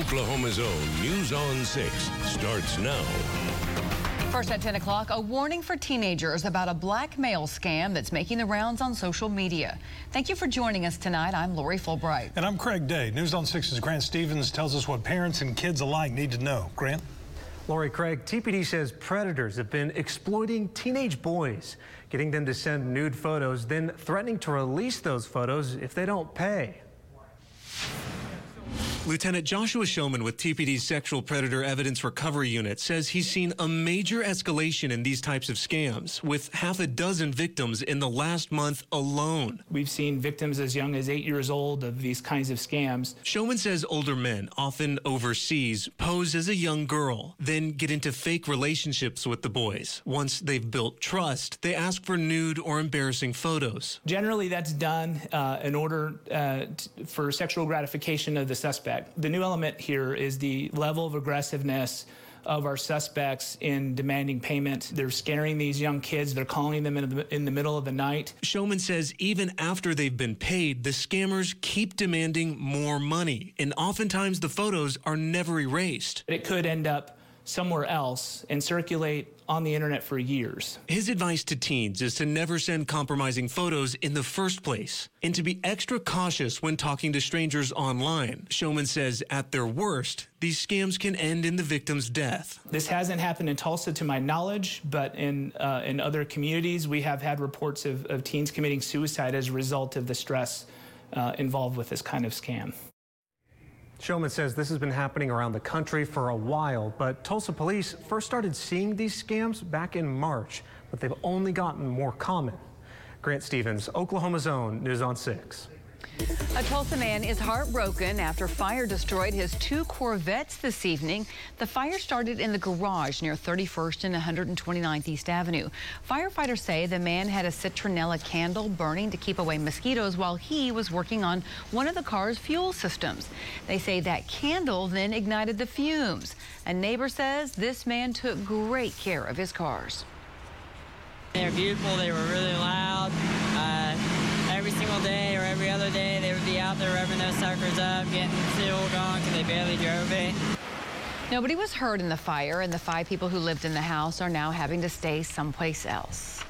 Oklahoma's own News on 6 starts now. First at 10 o'clock, a warning for teenagers about a blackmail scam that's making the rounds on social media. Thank you for joining us tonight. I'm Lori Fulbright. And I'm Craig Day. News on 6's Grant Stevens tells us what parents and kids alike need to know. Grant? Lori Craig, TPD says predators have been exploiting teenage boys, getting them to send nude photos, then threatening to release those photos if they don't pay. Lieutenant Joshua Showman with TPD's Sexual Predator Evidence Recovery Unit says he's seen a major escalation in these types of scams, with half a dozen victims in the last month alone. We've seen victims as young as eight years old of these kinds of scams. Showman says older men, often overseas, pose as a young girl, then get into fake relationships with the boys. Once they've built trust, they ask for nude or embarrassing photos. Generally, that's done uh, in order uh, for sexual gratification of the suspect suspect. The new element here is the level of aggressiveness of our suspects in demanding payment. They're scaring these young kids. They're calling them in the, in the middle of the night. Showman says even after they've been paid, the scammers keep demanding more money. And oftentimes the photos are never erased. It could end up somewhere else and circulate on the internet for years. His advice to teens is to never send compromising photos in the first place and to be extra cautious when talking to strangers online. Showman says at their worst, these scams can end in the victim's death. This hasn't happened in Tulsa to my knowledge, but in, uh, in other communities, we have had reports of, of teens committing suicide as a result of the stress uh, involved with this kind of scam. Showman says this has been happening around the country for a while, but Tulsa police first started seeing these scams back in March, but they've only gotten more common. Grant Stevens, Oklahoma's own News on 6. A Tulsa man is heartbroken after fire destroyed his two Corvettes this evening. The fire started in the garage near 31st and 129th East Avenue. Firefighters say the man had a citronella candle burning to keep away mosquitoes while he was working on one of the car's fuel systems. They say that candle then ignited the fumes. A neighbor says this man took great care of his cars. They're beautiful. They were really loud. Uh, every single day or every other day, they would be out there revving those suckers up, getting fuel going because they barely drove it. Nobody was hurt in the fire, and the five people who lived in the house are now having to stay someplace else.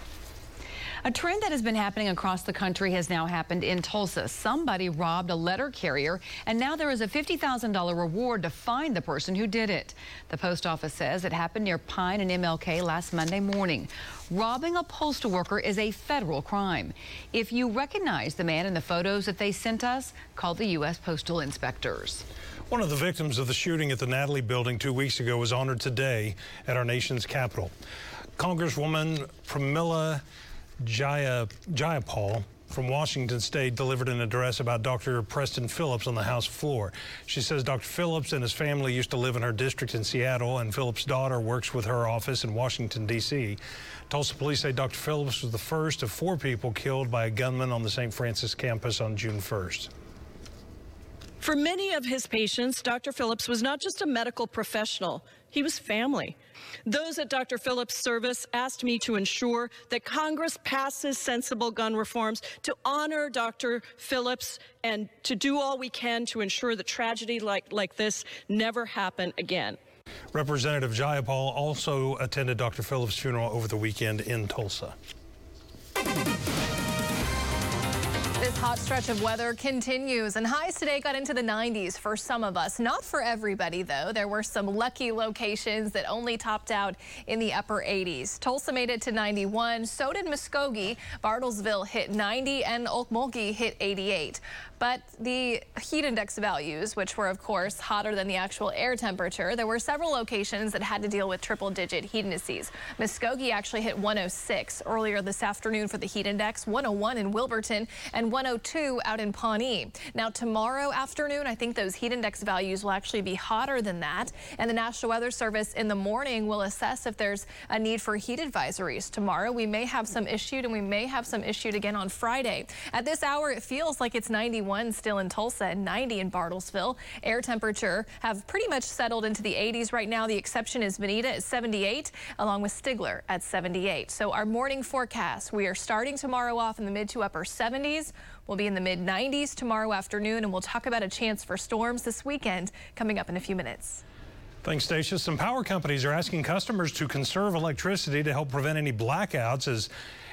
A trend that has been happening across the country has now happened in Tulsa. Somebody robbed a letter carrier, and now there is a $50,000 reward to find the person who did it. The post office says it happened near Pine and MLK last Monday morning. Robbing a postal worker is a federal crime. If you recognize the man in the photos that they sent us, call the U.S. Postal Inspectors. One of the victims of the shooting at the Natalie building two weeks ago was honored today at our nation's capital. Congresswoman Pramila Jaya, Jayapal from Washington State delivered an address about Dr. Preston Phillips on the House floor. She says Dr. Phillips and his family used to live in her district in Seattle, and Phillips' daughter works with her office in Washington, D.C. Tulsa police say Dr. Phillips was the first of four people killed by a gunman on the St. Francis campus on June 1st. For many of his patients, Dr. Phillips was not just a medical professional, he was family. Those at Dr. Phillips' service asked me to ensure that Congress passes sensible gun reforms to honor Dr. Phillips and to do all we can to ensure that tragedy like, like this never happen again. Representative Jayapal also attended Dr. Phillips' funeral over the weekend in Tulsa. This hot stretch of weather continues, and highs today got into the 90s for some of us. Not for everybody, though. There were some lucky locations that only topped out in the upper 80s. Tulsa made it to 91, so did Muskogee. Bartlesville hit 90, and Okmulgee hit 88. But the heat index values, which were, of course, hotter than the actual air temperature, there were several locations that had to deal with triple digit heat indices. Muskogee actually hit 106 earlier this afternoon for the heat index, 101 in Wilburton, and 102 out in Pawnee. Now, tomorrow afternoon, I think those heat index values will actually be hotter than that. And the National Weather Service in the morning will assess if there's a need for heat advisories. Tomorrow, we may have some issued, and we may have some issued again on Friday. At this hour, it feels like it's 91 81 still in Tulsa and 90 in Bartlesville. Air temperature have pretty much settled into the 80s right now. The exception is Bonita at 78, along with Stigler at 78. So our morning forecast, we are starting tomorrow off in the mid to upper 70s. We'll be in the mid 90s tomorrow afternoon, and we'll talk about a chance for storms this weekend coming up in a few minutes. Thanks, Stacia. Some power companies are asking customers to conserve electricity to help prevent any blackouts as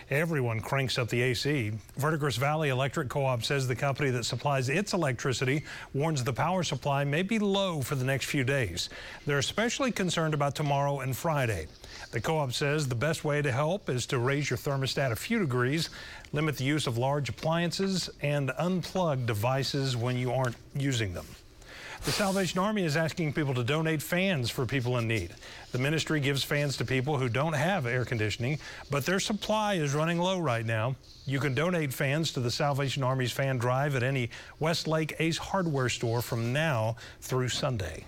everyone cranks up the AC. Verdigris Valley Electric Co-op says the company that supplies its electricity warns the power supply may be low for the next few days. They're especially concerned about tomorrow and Friday. The co-op says the best way to help is to raise your thermostat a few degrees, limit the use of large appliances, and unplug devices when you aren't using them. The Salvation Army is asking people to donate fans for people in need. The ministry gives fans to people who don't have air conditioning, but their supply is running low right now. You can donate fans to the Salvation Army's fan drive at any Westlake Ace hardware store from now through Sunday.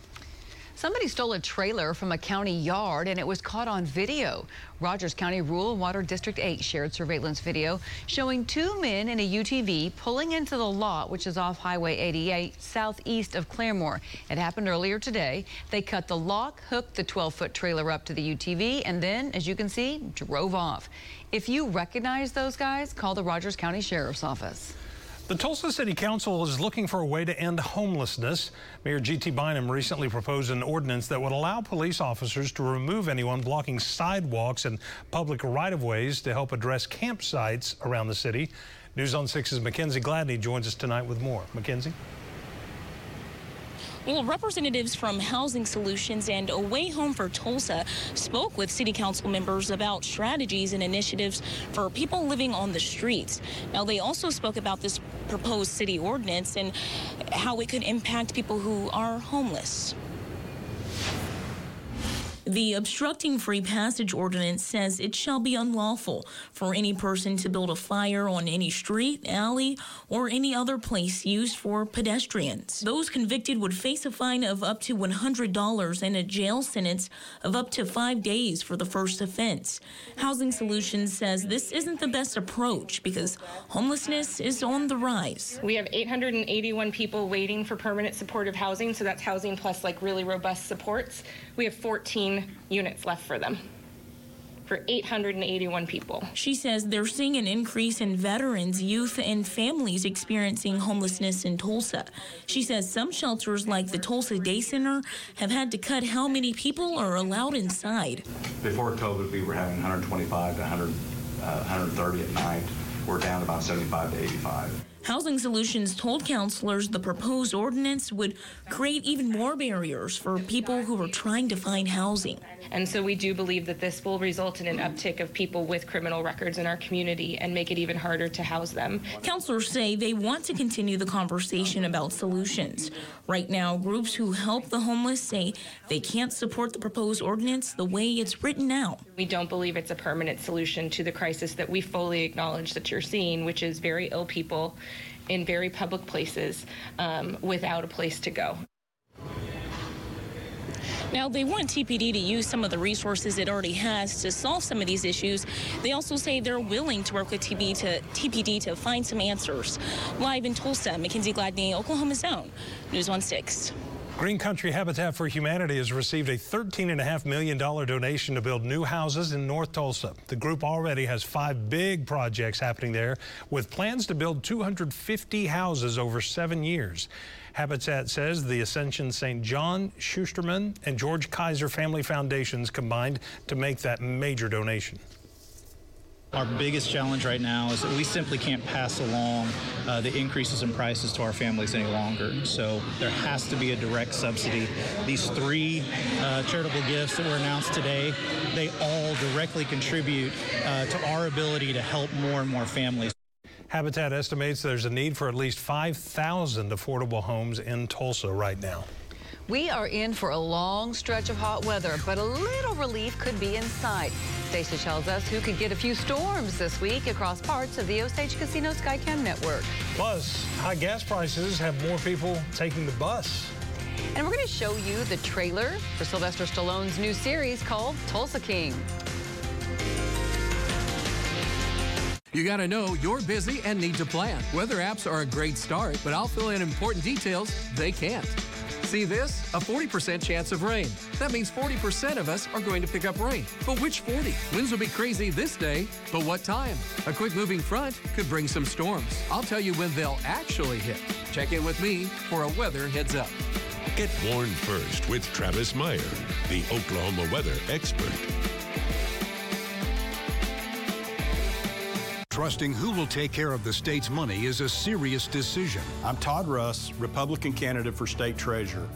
Somebody stole a trailer from a county yard and it was caught on video. Rogers County Rural Water District 8 shared surveillance video showing two men in a UTV pulling into the lot, which is off Highway 88 southeast of Claremore. It happened earlier today. They cut the lock, hooked the 12 foot trailer up to the UTV, and then, as you can see, drove off. If you recognize those guys, call the Rogers County Sheriff's Office. The Tulsa City Council is looking for a way to end homelessness. Mayor G.T. Bynum recently proposed an ordinance that would allow police officers to remove anyone blocking sidewalks and public right-of-ways to help address campsites around the city. News on 6's Mackenzie Gladney joins us tonight with more. Mackenzie? Well, representatives from Housing Solutions and A Way Home for Tulsa spoke with city council members about strategies and initiatives for people living on the streets. Now, they also spoke about this proposed city ordinance and how it could impact people who are homeless. The obstructing free passage ordinance says it shall be unlawful for any person to build a fire on any street, alley, or any other place used for pedestrians. Those convicted would face a fine of up to $100 and a jail sentence of up to five days for the first offense. Housing Solutions says this isn't the best approach because homelessness is on the rise. We have 881 people waiting for permanent supportive housing, so that's housing plus like really robust supports. We have 14 units left for them for 881 people. She says they're seeing an increase in veterans, youth, and families experiencing homelessness in Tulsa. She says some shelters, like the Tulsa Day Center, have had to cut how many people are allowed inside. Before COVID, we were having 125 to 100, uh, 130 at night. We're down about 75 to 85. Housing Solutions told counselors the proposed ordinance would create even more barriers for people who are trying to find housing. And so we do believe that this will result in an uptick of people with criminal records in our community and make it even harder to house them. Counselors say they want to continue the conversation about solutions. Right now, groups who help the homeless say they can't support the proposed ordinance the way it's written now. We don't believe it's a permanent solution to the crisis that we fully acknowledge that you're seeing, which is very ill people in very public places um, without a place to go. Now, they want TPD to use some of the resources it already has to solve some of these issues. They also say they're willing to work with TPD to, TPD to find some answers. Live in Tulsa, Mackenzie Gladney, Oklahoma Zone, News on 6. Green Country Habitat for Humanity has received a $13.5 million donation to build new houses in North Tulsa. The group already has five big projects happening there with plans to build 250 houses over seven years. Habitat says the Ascension St. John, Schusterman, and George Kaiser Family Foundations combined to make that major donation. Our biggest challenge right now is that we simply can't pass along uh, the increases in prices to our families any longer. So there has to be a direct subsidy. These three uh, charitable gifts that were announced today, they all directly contribute uh, to our ability to help more and more families. Habitat estimates there's a need for at least 5,000 affordable homes in Tulsa right now. We are in for a long stretch of hot weather, but a little relief could be in sight. Stacia tells us who could get a few storms this week across parts of the Osage Casino Skycam network. Plus, high gas prices have more people taking the bus. And we're going to show you the trailer for Sylvester Stallone's new series called Tulsa King. You got to know you're busy and need to plan. Weather apps are a great start, but I'll fill in important details they can't. See this? A 40% chance of rain. That means 40% of us are going to pick up rain. But which 40? Winds will be crazy this day, but what time? A quick moving front could bring some storms. I'll tell you when they'll actually hit. Check in with me for a weather heads up. Get warned first with Travis Meyer, the Oklahoma weather expert. Trusting who will take care of the state's money is a serious decision. I'm Todd Russ, Republican candidate for state treasurer.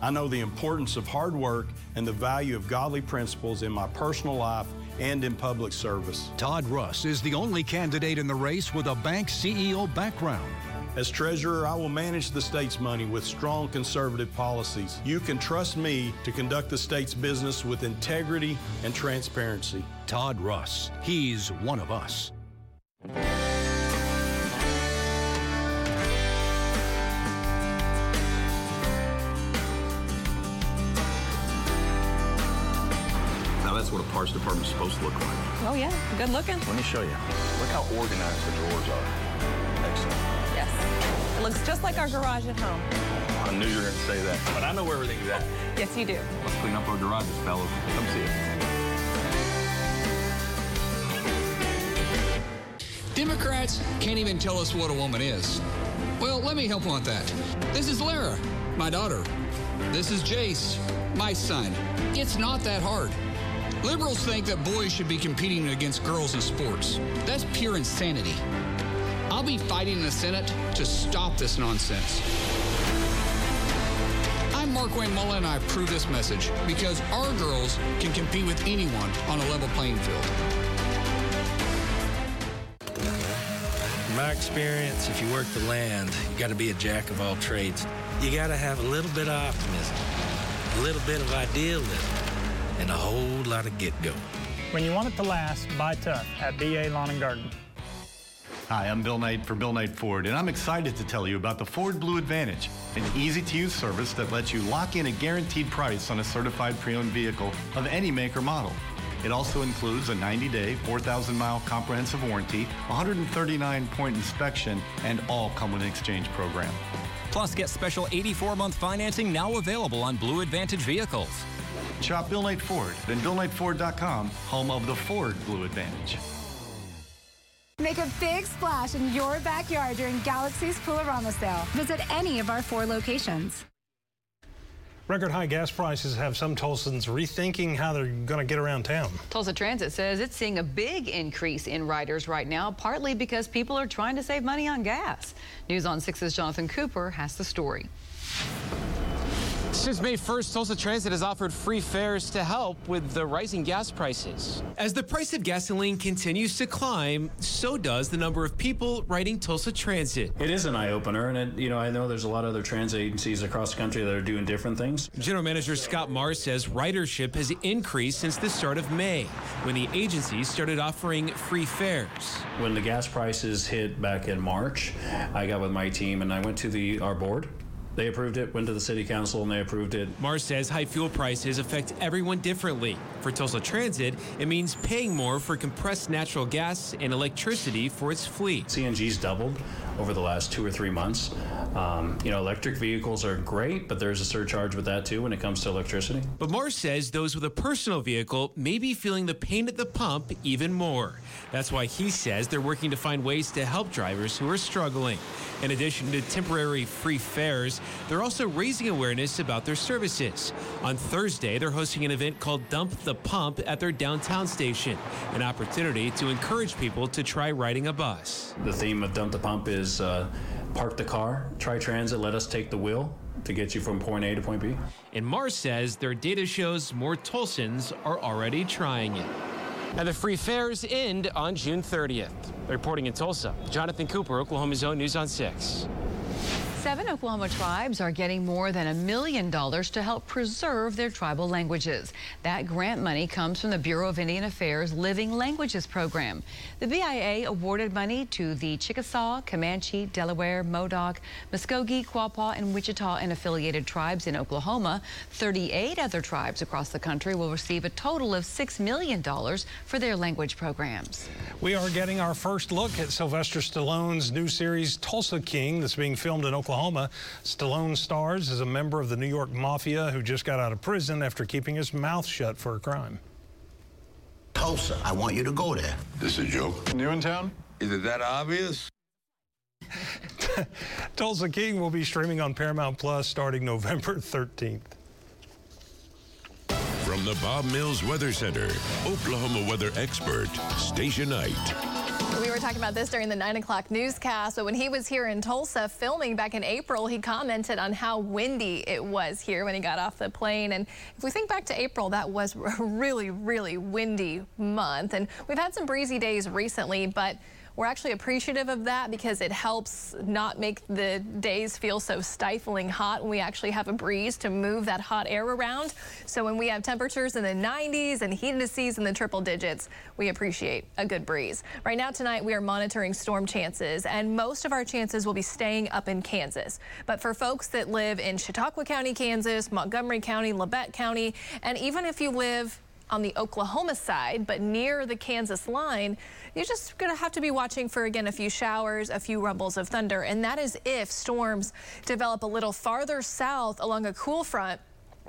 I know the importance of hard work and the value of godly principles in my personal life and in public service. Todd Russ is the only candidate in the race with a bank CEO background. As treasurer, I will manage the state's money with strong conservative policies. You can trust me to conduct the state's business with integrity and transparency. Todd Russ, he's one of us. Now that's what a parts department is supposed to look like. Oh yeah, good looking. Let me show you. Look how organized the drawers are. Excellent. Yes. It looks just like our garage at home. I knew you were going to say that, but I know where everything's at. Yes, you do. Let's clean up our garages, fellas. Come see it. Democrats can't even tell us what a woman is. Well, let me help on that. This is Lara, my daughter. This is Jace, my son. It's not that hard. Liberals think that boys should be competing against girls in sports. That's pure insanity. I'll be fighting in the Senate to stop this nonsense. I'm Markwayne Mullin, and I approve this message because our girls can compete with anyone on a level playing field. Experience, if you work the land, you got to be a jack of all trades. You got to have a little bit of optimism, a little bit of idealism, and a whole lot of get-go. When you want it to last, buy tough at BA Lawn and Garden. Hi, I'm Bill Knight for Bill Knight Ford, and I'm excited to tell you about the Ford Blue Advantage, an easy-to-use service that lets you lock in a guaranteed price on a certified pre-owned vehicle of any make or model. It also includes a 90-day, 4,000-mile comprehensive warranty, 139-point inspection, and all come with an exchange program. Plus, get special 84-month financing now available on Blue Advantage vehicles. Shop Bill Knight Ford and BillKnightFord.com, home of the Ford Blue Advantage. Make a big splash in your backyard during Galaxy's Poolorama sale. Visit any of our four locations. Record high gas prices have some Tulsans rethinking how they're going to get around town. Tulsa Transit says it's seeing a big increase in riders right now, partly because people are trying to save money on gas. News on 6's Jonathan Cooper has the story. Since May 1st, Tulsa Transit has offered free fares to help with the rising gas prices. As the price of gasoline continues to climb, so does the number of people riding Tulsa Transit. It is an eye opener, and it, you know I know there's a lot of other transit agencies across the country that are doing different things. General Manager Scott Marr says ridership has increased since the start of May, when the agency started offering free fares. When the gas prices hit back in March, I got with my team and I went to the our board they approved it, went to the city council, and they approved it. Marr says high fuel prices affect everyone differently. For Tulsa Transit, it means paying more for compressed natural gas and electricity for its fleet. CNG's doubled over the last two or three months. Um, you know, electric vehicles are great, but there's a surcharge with that too when it comes to electricity. But Marr says those with a personal vehicle may be feeling the pain at the pump even more. That's why he says they're working to find ways to help drivers who are struggling. In addition to temporary free fares, they're also raising awareness about their services. On Thursday, they're hosting an event called Dump the Pump at their downtown station, an opportunity to encourage people to try riding a bus. The theme of Dump the Pump is uh, park the car, try transit, let us take the wheel to get you from point A to point B. And Marr says their data shows more Tulsans are already trying it. And the free fares end on June 30th. Reporting in Tulsa, Jonathan Cooper, Oklahoma's own News on 6. Seven Oklahoma tribes are getting more than a million dollars to help preserve their tribal languages. That grant money comes from the Bureau of Indian Affairs Living Languages Program. The BIA awarded money to the Chickasaw, Comanche, Delaware, Modoc, Muscogee, Quapaw, and Wichita and affiliated tribes in Oklahoma. 38 other tribes across the country will receive a total of $6 million for their language programs. We are getting our first look at Sylvester Stallone's new series Tulsa King that's being filmed in Oklahoma. Oklahoma. Stallone stars as a member of the New York Mafia who just got out of prison after keeping his mouth shut for a crime. Tulsa, I want you to go there. This is a joke? New in town? Is it that obvious? Tulsa King will be streaming on Paramount Plus starting November 13th. From the Bob Mills Weather Center, Oklahoma weather expert, Stacia Knight. We were talking about this during the 9 o'clock newscast, but when he was here in Tulsa filming back in April, he commented on how windy it was here when he got off the plane. And if we think back to April, that was a really, really windy month. And we've had some breezy days recently, but we're actually appreciative of that because it helps not make the days feel so stifling hot when we actually have a breeze to move that hot air around. So when we have temperatures in the 90s and heat indices in the triple digits, we appreciate a good breeze. Right now tonight we are monitoring storm chances and most of our chances will be staying up in Kansas. But for folks that live in Chautauqua County, Kansas, Montgomery County, Labette County, and even if you live on the Oklahoma side, but near the Kansas line, you're just going to have to be watching for, again, a few showers, a few rumbles of thunder. And that is if storms develop a little farther south along a cool front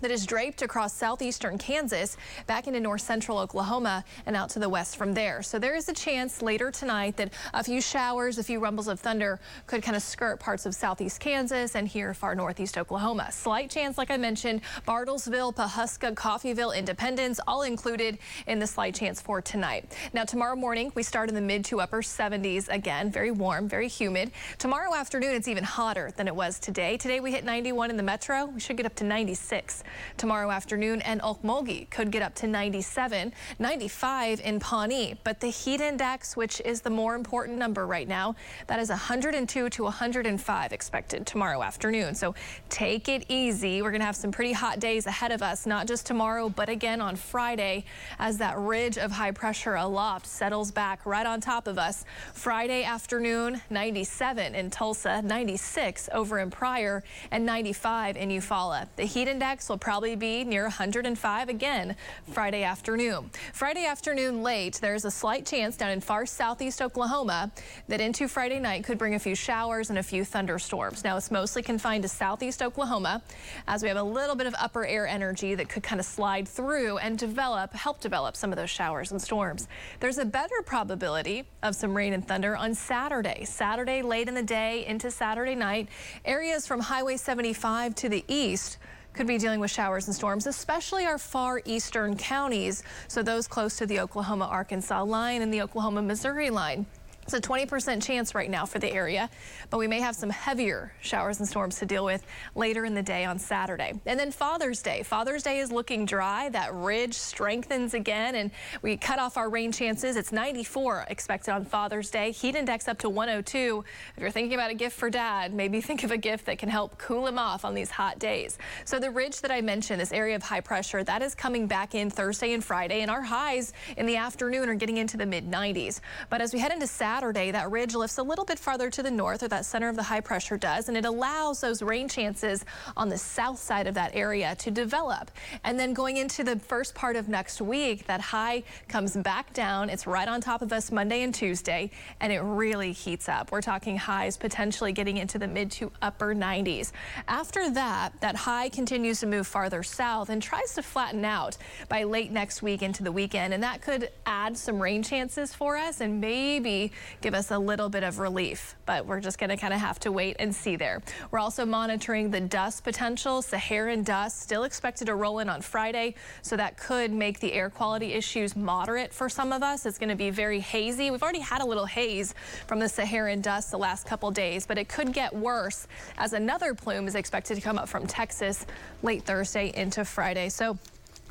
that is draped across southeastern Kansas back into north central Oklahoma and out to the west from there. So there is a chance later tonight that a few showers, a few rumbles of thunder could kind of skirt parts of southeast Kansas and here far northeast Oklahoma. Slight chance, like I mentioned, Bartlesville, Pawhuska, Coffeyville, Independence, all included in the slight chance for tonight. Now tomorrow morning we start in the mid to upper 70s again, very warm, very humid. Tomorrow afternoon it's even hotter than it was today. Today we hit 91 in the metro. We should get up to 96 tomorrow afternoon, and Okmulgee could get up to 97, 95 in Pawnee. But the heat index, which is the more important number right now, that is 102 to 105 expected tomorrow afternoon. So take it easy. We're going to have some pretty hot days ahead of us, not just tomorrow, but again on Friday as that ridge of high pressure aloft settles back right on top of us. Friday afternoon, 97 in Tulsa, 96 over in Pryor, and 95 in Eufaula. The heat index will will probably be near 105 again Friday afternoon. Friday afternoon late, there's a slight chance down in far southeast Oklahoma that into Friday night could bring a few showers and a few thunderstorms. Now it's mostly confined to southeast Oklahoma as we have a little bit of upper air energy that could kind of slide through and develop, help develop some of those showers and storms. There's a better probability of some rain and thunder on Saturday. Saturday late in the day into Saturday night. Areas from Highway 75 to the east could be dealing with showers and storms, especially our far eastern counties. So those close to the Oklahoma-Arkansas line and the Oklahoma-Missouri line. It's a 20% chance right now for the area, but we may have some heavier showers and storms to deal with later in the day on Saturday. And then Father's Day. Father's Day is looking dry. That ridge strengthens again, and we cut off our rain chances. It's 94 expected on Father's Day. Heat index up to 102. If you're thinking about a gift for dad, maybe think of a gift that can help cool him off on these hot days. So the ridge that I mentioned, this area of high pressure, that is coming back in Thursday and Friday, and our highs in the afternoon are getting into the mid 90s. But as we head into Saturday, Saturday, that ridge lifts a little bit farther to the north, or that center of the high pressure does, and it allows those rain chances on the south side of that area to develop. And then going into the first part of next week, that high comes back down. It's right on top of us Monday and Tuesday, and it really heats up. We're talking highs potentially getting into the mid to upper 90s. After that, that high continues to move farther south and tries to flatten out by late next week into the weekend, and that could add some rain chances for us and maybe give us a little bit of relief, but we're just going to kind of have to wait and see there. We're also monitoring the dust potential. Saharan dust still expected to roll in on Friday, so that could make the air quality issues moderate for some of us. It's going to be very hazy. We've already had a little haze from the Saharan dust the last couple days, but it could get worse as another plume is expected to come up from Texas late Thursday into Friday. So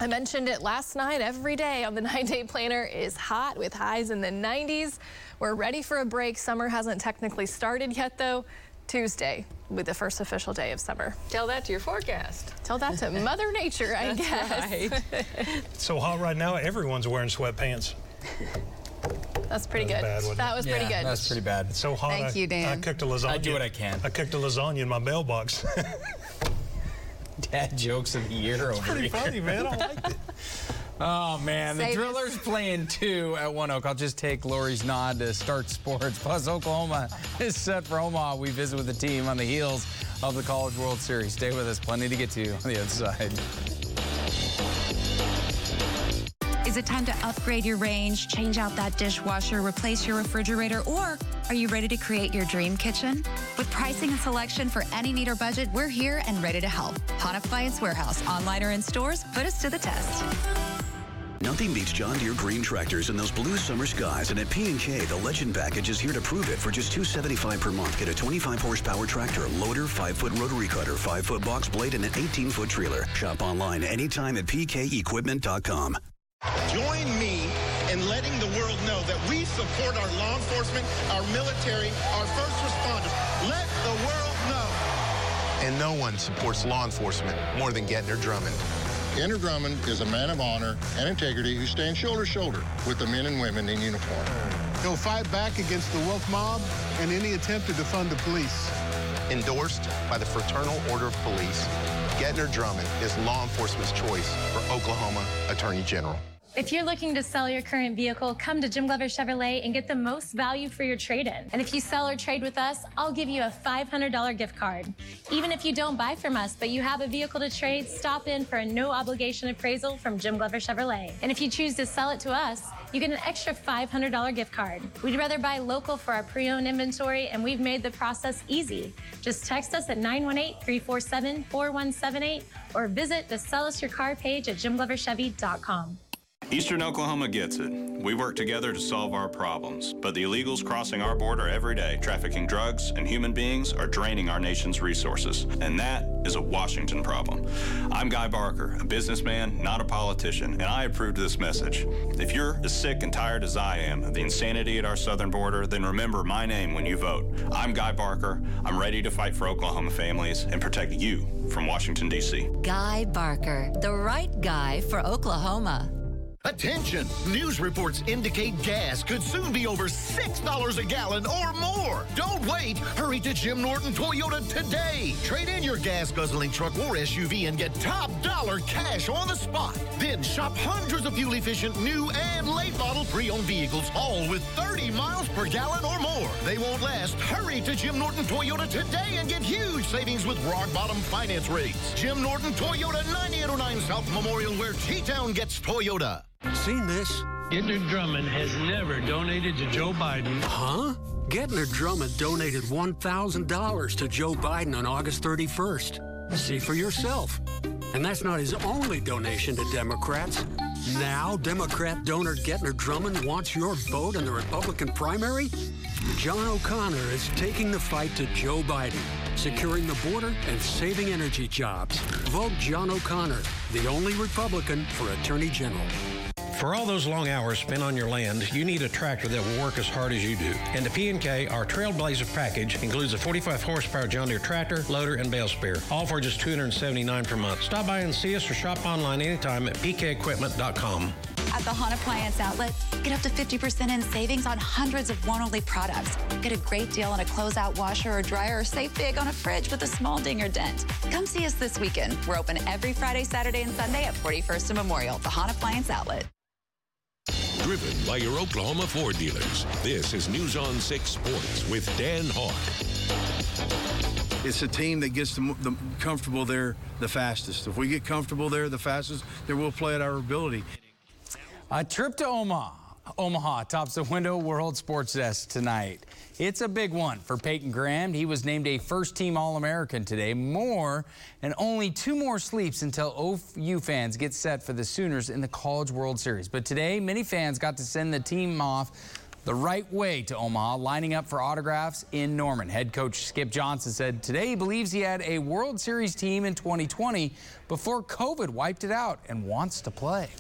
I mentioned it last night. Every day on the nine day planner is hot with highs in the 90s. We're ready for a break. Summer hasn't technically started yet, though. Tuesday, with the first official day of summer. Tell that to your forecast. Tell that to Mother Nature, I That's guess. right. It's so hot right now, everyone's wearing sweatpants. That's pretty That good. bad, that it? was pretty good. That's pretty bad. It's so hot. Thank I, you, Dan. I cooked a lasagna. I do what I can. I cooked a lasagna in my mailbox. Dad jokes of the year over Pretty here. funny, man. I liked it. Oh man, the Save Drillers playing two at ONEOK. I'll just take Lori's nod to start sports. Plus, Oklahoma is set for Omaha. We visit with the team on the heels of the College World Series. Stay with us. Plenty to get to on the other side. Is it time to upgrade your range, change out that dishwasher, replace your refrigerator, or are you ready to create your dream kitchen? With pricing and selection for any need or budget, we're here and ready to help. Hahn Appliance Warehouse, online or in stores, put us to the test. Nothing beats John Deere green tractors in those blue summer skies. And at P&K, the Legend Package is here to prove it for just 275 per month. Get a 25 horsepower tractor, loader, 5-foot rotary cutter, 5-foot box blade, and an 18-foot trailer. Shop online anytime at pkequipment.com. Join me in letting the world know that we support our law enforcement, our military, our first responders. Let the world know. And no one supports law enforcement more than Gentner Drummond. Andrew Drummond is a man of honor and integrity who stands shoulder to shoulder with the men and women in uniform. He'll fight back against the wolf mob and any attempt to defund the police. Endorsed by the Fraternal Order of Police, Gentner Drummond is law enforcement's choice for Oklahoma Attorney General. If you're looking to sell your current vehicle, come to Jim Glover Chevrolet and get the most value for your trade-in. And if you sell or trade with us, I'll give you a $500 gift card. Even if you don't buy from us, but you have a vehicle to trade, stop in for a no obligation appraisal from Jim Glover Chevrolet. And if you choose to sell it to us, you get an extra $500 gift card. We'd rather buy local for our pre-owned inventory, and we've made the process easy. Just text us at 918-347-4178 or visit the Sell Us Your Car page at jimgloverchevy.com. Eastern Oklahoma gets it. We work together to solve our problems, but the illegals crossing our border every day, trafficking drugs and human beings, are draining our nation's resources. And that is a Washington problem. I'm Guy Barker, a businessman, not a politician, and I approve this message. If you're as sick and tired as I am of the insanity at our southern border, then remember my name when you vote. I'm Guy Barker. I'm ready to fight for Oklahoma families and protect you from Washington, D.C. Guy Barker, the right guy for Oklahoma. Attention! News reports indicate gas could soon be over $6 a gallon or more. Don't wait. Hurry to Jim Norton Toyota today. Trade in your gas guzzling truck or SUV and get top dollar cash on the spot. Then shop hundreds of fuel efficient new and late model pre owned vehicles, all with 30 miles per gallon or more. They won't last. Hurry to Jim Norton Toyota today and get huge savings with rock bottom finance rates. Jim Norton Toyota 9809 South Memorial, where T Town gets Toyota. Seen this? Gentner Drummond has never donated to Joe Biden. Huh? Gentner Drummond donated $1,000 to Joe Biden on August 31st. See for yourself. And that's not his only donation to Democrats. Now, Democrat donor Gentner Drummond wants your vote in the Republican primary? John O'Connor is taking the fight to Joe Biden, securing the border and saving energy jobs. Vote John O'Connor, the only Republican for Attorney General. For all those long hours spent on your land, you need a tractor that will work as hard as you do. And the P&K, our Trailblazer package includes a 45 horsepower John Deere tractor, loader, and bale spear, all for just $279 per month. Stop by and see us or shop online anytime at pkequipment.com. At the Hahn Appliance Outlet, get up to 50% in savings on hundreds of one-only products. Get a great deal on a closeout washer or dryer or save big on a fridge with a small ding or dent. Come see us this weekend. We're open every Friday, Saturday, and Sunday at 41st and Memorial, the Hahn Appliance Outlet. Driven by your Oklahoma Ford dealers. This is News on 6 Sports with Dan Hawk. It's a team that gets the, the comfortable there the fastest. If we get comfortable there the fastest, then we'll play at our ability. A trip to Omaha. Omaha tops the Window World Sports Desk tonight. It's a big one for Peyton Graham. He was named a first team All American today. More and only two more sleeps until OU fans get set for the Sooners in the College World Series. But today, many fans got to send the team off the right way to Omaha, lining up for autographs in Norman. Head coach Skip Johnson said today he believes he had a World Series team in 2020 before COVID wiped it out and wants to play.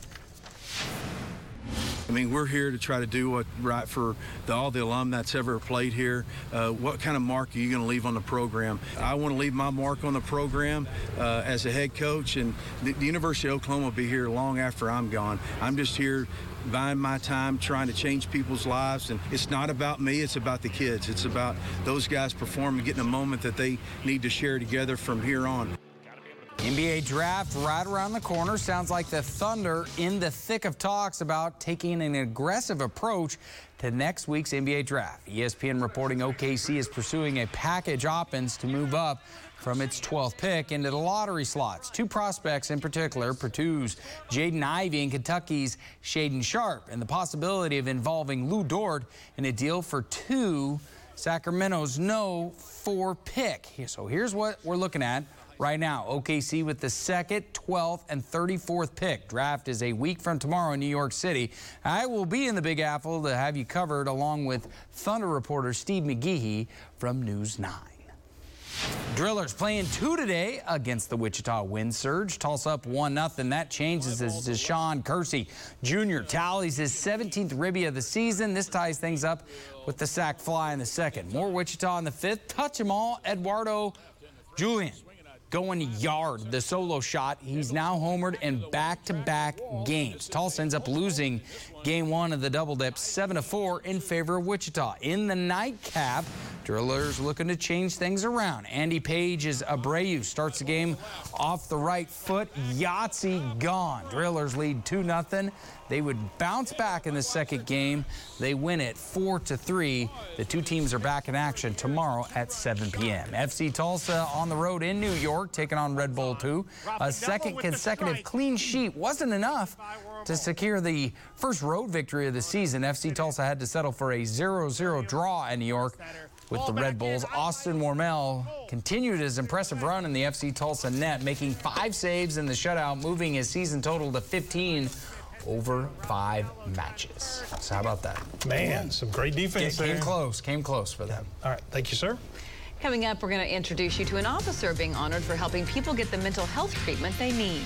Mean, we're here to try to do what right for the, all the alum that's ever played here. Uh, what kind of mark are you going to leave on the program? I want to leave my mark on the program uh, as a head coach, and the, the University of Oklahoma will be here long after I'm gone. I'm just here buying my time trying to change people's lives and it's not about me it's about the kids it's about those guys performing getting a moment that they need to share together from here on NBA draft right around the corner. Sounds like the Thunder in the thick of talks about taking an aggressive approach to next week's NBA draft. ESPN reporting OKC is pursuing a package options to move up from its 12th pick into the lottery slots. Two prospects in particular, Purdue's Jaden Ivey and Kentucky's Shaedon Sharpe, and the possibility of involving Lu Dort in a deal for two Sacramento's no four pick. So here's what we're looking at right now. OKC with the second, 12th, and 34th pick. Draft is a week from tomorrow in New York City. I will be in the Big Apple to have you covered along with Thunder reporter Steve McGehee from News 9. Drillers playing two today against the Wichita Wind Surge. Tulsa up 1 0. That changes as DaShawn Keirsey Jr. tallies his 17th ribby of the season. This ties things up with the sack fly in the second. More Wichita in the fifth. Touch them all. Eduardo Julien going yard, the solo shot. He's now homered in back-to-back games. Tulsa ends up losing game one of the double dip 7 to 4 in favor of Wichita. In the nightcap, Drillers looking to change things around. Andy Page's Abreu starts the game off the right foot. Yahtzee gone. Drillers lead 2 0. They would bounce back in the second game. They win it 4 to 3. The two teams are back in action tomorrow at 7 p.m. FC Tulsa on the road in New York, taking on Red Bull 2. A second consecutive clean sheet wasn't enough to secure the first road victory of the season. FC Tulsa had to settle for a 0 0 draw in New York with the Red Bulls. Austin Wormel continued his impressive run in the FC Tulsa net, making five saves in the shutout, moving his season total to 15 over five matches. So how about that? Man, some great defense Came there. close, came close for them. All right, thank you, sir. Coming up, we're going to introduce you to an officer being honored for helping people get the mental health treatment they need.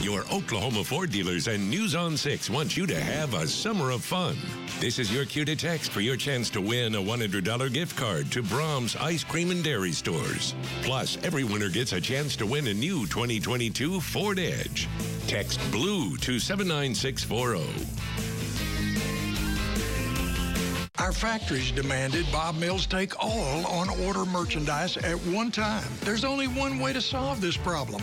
Your Oklahoma Ford dealers and News on 6 want you to have a summer of fun. This is your cue to text for your chance to win a $100 gift card to Braum's Ice Cream and Dairy Stores. Plus, every winner gets a chance to win a new 2022 Ford Edge. Text BLUE to 79640. Our factories demanded Bob Mills take all on order merchandise at one time. There's only one way to solve this problem.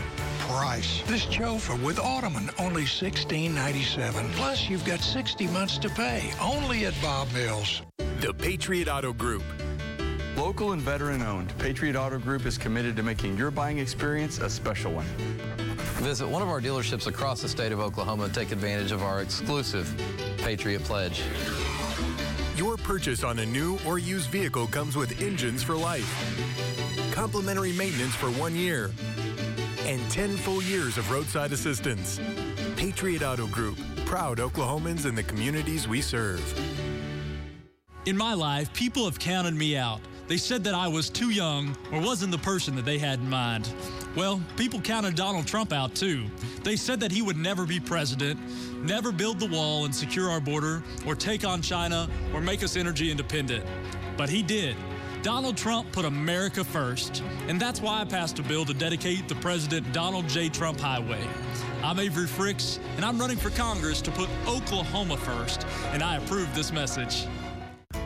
Price. This Jofa with Ottoman, only $16.97. Plus, you've got 60 months to pay. Only at Bob Mills. The Patriot Auto Group. Local and veteran owned, Patriot Auto Group is committed to making your buying experience a special one. Visit one of our dealerships across the state of Oklahoma and take advantage of our exclusive Patriot Pledge. Your purchase on a new or used vehicle comes with engines for life, complimentary maintenance for one year, and 10 full years of roadside assistance. Patriot Auto Group, proud Oklahomans in the communities we serve. In my life, people have counted me out. They said that I was too young or wasn't the person that they had in mind. Well, people counted Donald Trump out too. They said that he would never be president, never build the wall and secure our border, or take on China, or make us energy independent. But he did. Donald Trump put America first, and that's why I passed a bill to dedicate the President Donald J. Trump Highway. I'm Avery Frix, and I'm running for Congress to put Oklahoma first, and I approve this message.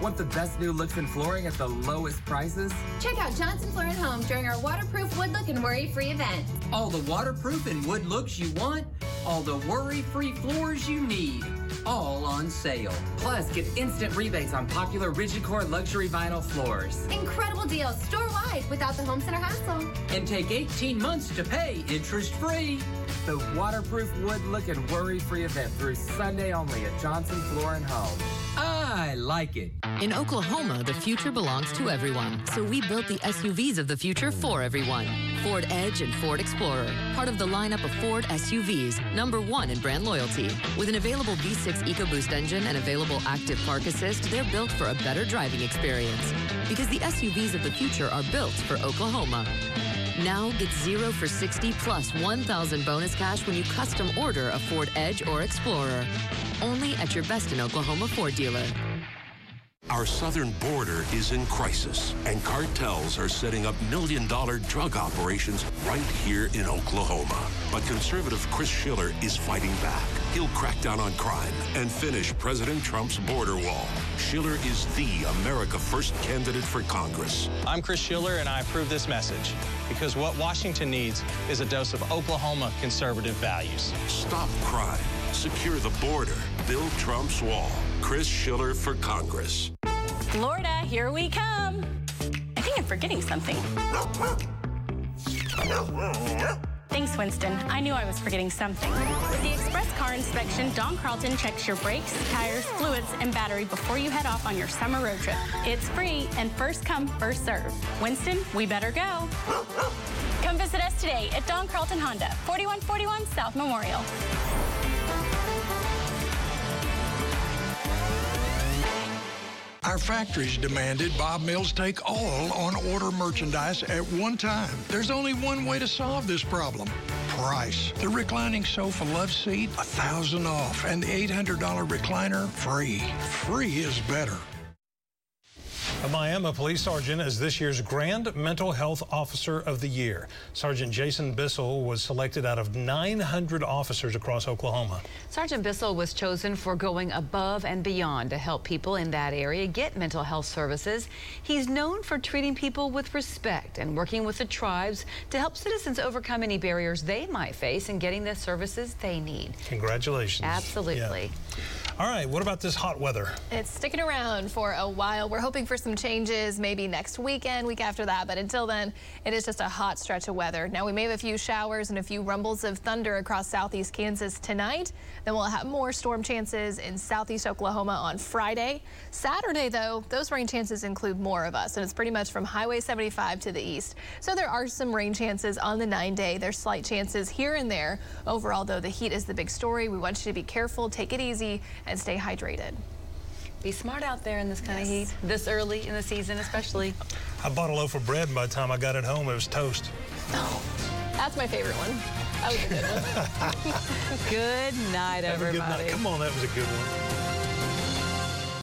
Want the best new looks in flooring at the lowest prices? Check out Johnson Flooring Home during our waterproof wood look and worry-free event. All the waterproof and wood looks you want, all the worry-free floors you need, all on sale. Plus, get instant rebates on popular rigid core luxury vinyl floors. Incredible deals store-wide without the home center hassle. And take 18 months to pay interest-free. The waterproof wood look and worry-free event through Sunday only at Johnson Flooring Home. I like it. In Oklahoma, the future belongs to everyone. So we built the SUVs of the future for everyone. Ford Edge and Ford Explorer, part of the lineup of Ford SUVs, number one in brand loyalty. With an available V6 EcoBoost engine and available active park assist, they're built for a better driving experience. Because the SUVs of the future are built for Oklahoma. Now get 0 for 60 plus 1,000 bonus cash when you custom order a Ford Edge or Explorer. Only at your best in Oklahoma Ford dealer. Our southern border is in crisis, and cartels are setting up million dollar drug operations right here in Oklahoma. But conservative Chris Schiller is fighting back. He'll crack down on crime and finish President Trump's border wall. Schiller is the America First candidate for Congress. I'm Chris Schiller, and I approve this message because what Washington needs is a dose of Oklahoma conservative values. Stop crime, secure the border, build Trump's wall. Chris Schiller for Congress. Florida, here we come. I think I'm forgetting something. Thanks, Winston. I knew I was forgetting something. With the Express Car Inspection, Don Carlton checks your brakes, tires, fluids, and battery before you head off on your summer road trip. It's free and first come, first serve. Winston, we better go. Come visit us today at Don Carlton Honda, 4141 South Memorial. Our factories demanded Bob Mills take all on order merchandise at one time. There's only one way to solve this problem. Price. The reclining sofa love seat, a thousand off, and the $800 recliner free. Free is better. A Miami police sergeant is this year's Grand Mental Health Officer of the Year. Sergeant Jason Bissell was selected out of 900 officers across Oklahoma. Sergeant Bissell was chosen for going above and beyond to help people in that area get mental health services. He's known for treating people with respect and working with the tribes to help citizens overcome any barriers they might face in getting the services they need. Congratulations. Absolutely. Yeah. All right, what about this hot weather? It's sticking around for a while. We're hoping for some changes maybe next weekend, week after that, but until then, it is just a hot stretch of weather. Now, we may have a few showers and a few rumbles of thunder across southeast Kansas tonight. Then we'll have more storm chances in southeast Oklahoma on Friday. Saturday, though, those rain chances include more of us, and it's pretty much from Highway 75 to the east. So there are some rain chances on the nine day. There's slight chances here and there. Overall, though, the heat is the big story. We want you to be careful, take it easy, and stay hydrated. Be smart out there in this kind yes. of heat, this early in the season especially. I bought a loaf of bread and by the time I got it home, it was toast. Oh, that's my favorite one. That was a good one. good night, everybody. Good night. Come on, that was a good one.